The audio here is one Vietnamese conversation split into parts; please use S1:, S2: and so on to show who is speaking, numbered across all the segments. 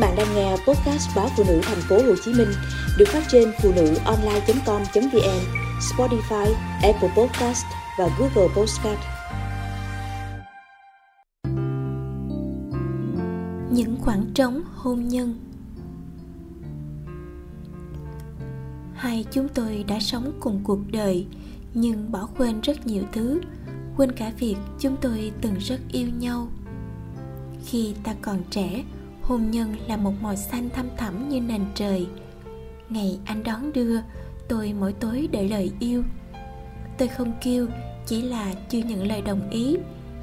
S1: bạn đang nghe podcast báo phụ nữ thành phố Hồ Chí Minh được phát trên phụ nữ online.com.vn, Spotify, Apple Podcast và Google Podcast.
S2: Những khoảng trống hôn nhân Hai chúng tôi đã sống cùng cuộc đời nhưng bỏ quên rất nhiều thứ, quên cả việc chúng tôi từng rất yêu nhau. Khi ta còn trẻ, hôn nhân là một màu xanh thăm thẳm như nền trời. Ngày anh đón đưa, tôi mỗi tối đợi lời yêu. Tôi không kêu, chỉ là chưa nhận lời đồng ý.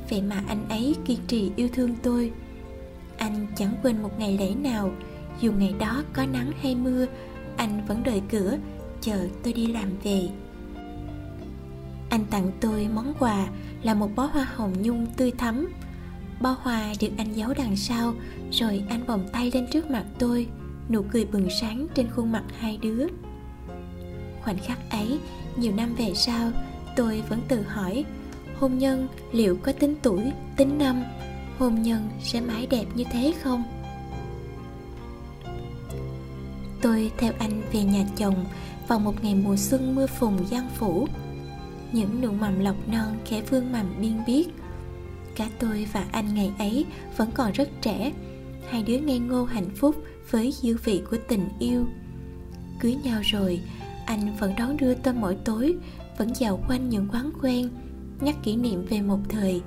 S2: Vậy mà anh ấy kiên trì yêu thương tôi. Anh chẳng quên một ngày lễ nào, dù ngày đó có nắng hay mưa, anh vẫn đợi cửa, chờ tôi đi làm về. Anh tặng tôi món quà là một bó hoa hồng nhung tươi thắm. Bó hoa được anh giấu đằng sau Rồi anh vòng tay lên trước mặt tôi Nụ cười bừng sáng trên khuôn mặt hai đứa Khoảnh khắc ấy Nhiều năm về sau Tôi vẫn tự hỏi Hôn nhân liệu có tính tuổi, tính năm Hôn nhân sẽ mãi đẹp như thế không? Tôi theo anh về nhà chồng Vào một ngày mùa xuân mưa phùn giăng phủ Những nụ mầm lọc non khẽ vương mầm biên biết cả tôi và anh ngày ấy vẫn còn rất trẻ. Hai đứa ngây ngô hạnh phúc với dư vị của tình yêu. Cưới nhau rồi, anh vẫn đón đưa tôi mỗi tối, vẫn dạo quanh những quán quen, nhắc kỷ niệm về một thời.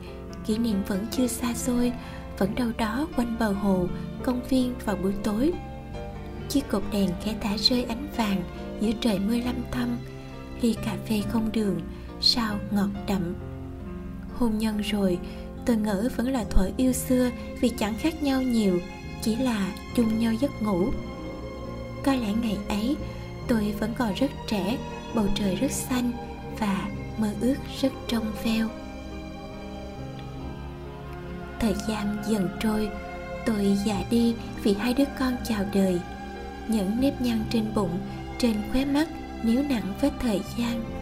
S2: Kỷ niệm vẫn chưa xa xôi, vẫn đâu đó quanh bờ hồ, công viên vào buổi tối. Chiếc cột đèn khẽ thả rơi ánh vàng giữa trời mưa lâm thâm ly cà phê không đường, sao ngọt đậm. Hôn nhân rồi tôi ngỡ vẫn là thuở yêu xưa vì chẳng khác nhau nhiều, chỉ là chung nhau giấc ngủ. Có lẽ ngày ấy, tôi vẫn còn rất trẻ, bầu trời rất xanh và mơ ước rất trong veo. Thời gian dần trôi, tôi già đi vì hai đứa con chào đời. Những nếp nhăn trên bụng, trên khóe mắt níu nặng với thời gian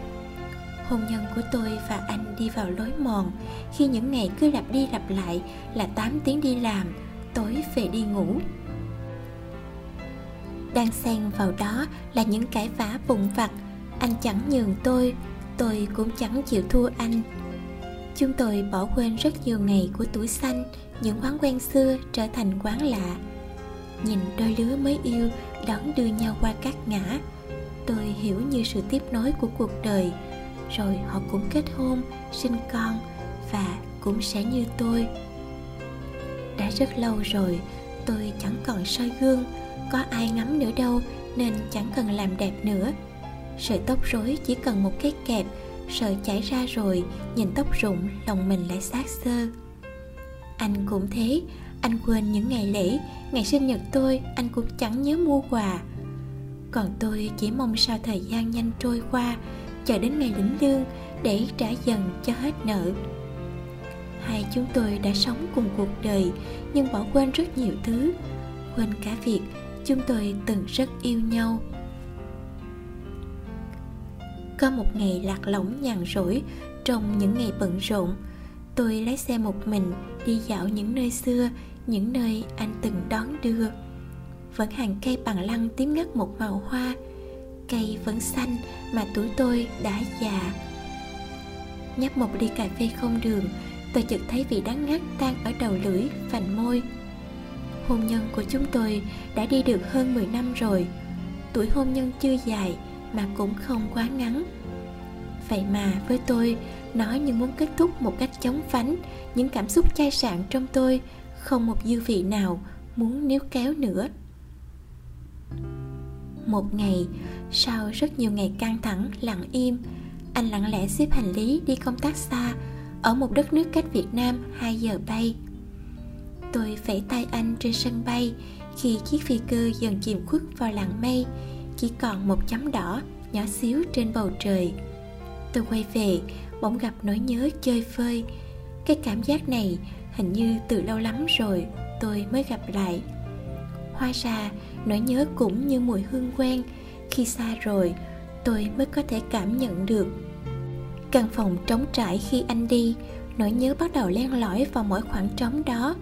S2: hôn nhân của tôi và anh đi vào lối mòn. Khi những ngày cứ lặp đi lặp lại là 8 tiếng đi làm, tối về đi ngủ. Đang xen vào đó là những cãi vã vụn vặt. Anh chẳng nhường tôi tôi cũng chẳng chịu thua anh. Chúng tôi bỏ quên rất nhiều ngày của tuổi xanh, những quán quen xưa trở thành quán lạ. Nhìn đôi lứa mới yêu đón đưa nhau qua các ngã. Tôi hiểu như sự tiếp nối của cuộc đời rồi họ cũng kết hôn, sinh con và cũng sẽ như tôi. Đã rất lâu rồi, tôi chẳng còn soi gương, có ai ngắm nữa đâu nên chẳng cần làm đẹp nữa. Sợi tóc rối chỉ cần một cái kẹp, sợi chảy ra rồi nhìn tóc rụng, lòng mình lại xác xơ. Anh cũng thế, anh quên những ngày lễ, ngày sinh nhật tôi anh cũng chẳng nhớ mua quà. Còn tôi chỉ mong sao thời gian nhanh trôi qua chờ đến ngày lĩnh lương để trả dần cho hết nợ. Hai chúng tôi đã sống cùng cuộc đời, nhưng bỏ quên rất nhiều thứ. Quên cả việc chúng tôi từng rất yêu nhau. Có một ngày lạc lõng nhàn rỗi trong những ngày bận rộn, tôi lái xe một mình đi dạo những nơi xưa, những nơi anh từng đón đưa. Vẫn hàng cây bằng lăng tím ngắt một màu hoa cây vẫn xanh mà tuổi tôi đã già. Nhấp một ly cà phê không đường, tôi chợt thấy vị đắng ngắt tan ở đầu lưỡi, vành môi. Hôn nhân của chúng tôi đã đi được hơn 10 năm rồi. Tuổi hôn nhân chưa dài mà cũng không quá ngắn. Vậy mà với tôi, nó như muốn kết thúc một cách chóng vánh. Những cảm xúc chai sạn trong tôi không một dư vị nào muốn níu kéo nữa một ngày sau rất nhiều ngày căng thẳng, lặng im, anh lặng lẽ xếp hành lý đi công tác xa ở một đất nước cách việt nam 2 giờ bay. Tôi vẫy tay anh trên sân bay khi chiếc phi cơ dần chìm khuất vào làng mây, chỉ còn một chấm đỏ nhỏ xíu trên bầu trời. Tôi quay về, bỗng gặp nỗi nhớ chơi phơi. Cái cảm giác này hình như từ lâu lắm rồi tôi mới gặp lại hóa ra, nỗi nhớ cũng như mùi hương quen. Khi xa rồi, tôi mới có thể cảm nhận được. Căn phòng trống trải khi anh đi, nỗi nhớ bắt đầu len lỏi vào mỗi khoảng trống đó.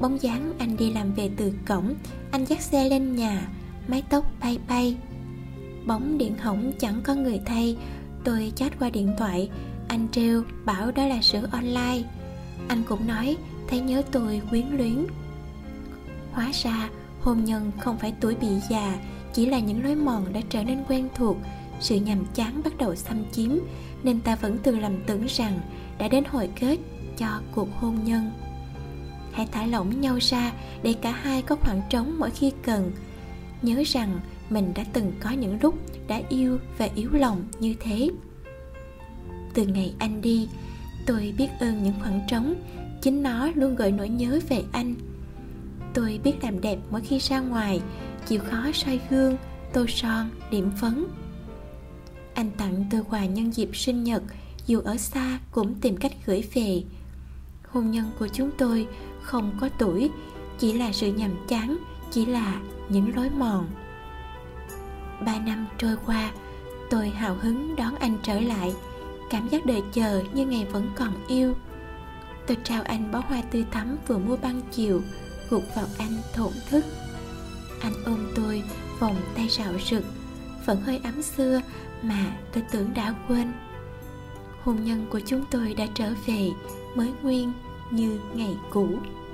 S2: Bóng dáng anh đi làm về từ cổng, anh dắt xe lên nhà, mái tóc bay bay. Bóng điện hỏng chẳng có người thay, tôi chat qua điện thoại, anh trêu bảo đó là sữa online. Anh cũng nói, thấy nhớ tôi quyến luyến. Hóa ra hôn nhân không phải tuổi bị già, chỉ là những lối mòn đã trở nên quen thuộc. Sự nhàm chán bắt đầu xâm chiếm, nên ta vẫn tự lầm tưởng rằng đã đến hồi kết cho cuộc hôn nhân. Hãy thả lỏng nhau ra để cả hai có khoảng trống mỗi khi cần. Nhớ rằng mình đã từng có những lúc đã yêu và yếu lòng như thế. Từ ngày anh đi, tôi biết ơn những khoảng trống chính nó luôn gợi nỗi nhớ về anh tôi biết làm đẹp mỗi khi ra ngoài, chịu khó soi gương, tô son, điểm phấn. Anh tặng tôi quà nhân dịp sinh nhật, dù ở xa cũng tìm cách gửi về. Hôn nhân của chúng tôi không có tuổi, chỉ là sự nhàm chán, chỉ là những lối mòn. Ba năm trôi qua, tôi hào hứng đón anh trở lại. Cảm giác đợi chờ như ngày vẫn còn yêu. Tôi trao anh bó hoa tươi thắm vừa mua ban chiều gục vào anh thổn thức. Anh ôm tôi, vòng tay rạo rực, vẫn hơi ấm xưa mà tôi tưởng đã quên. Hôn nhân của chúng tôi đã trở về mới nguyên như ngày cũ.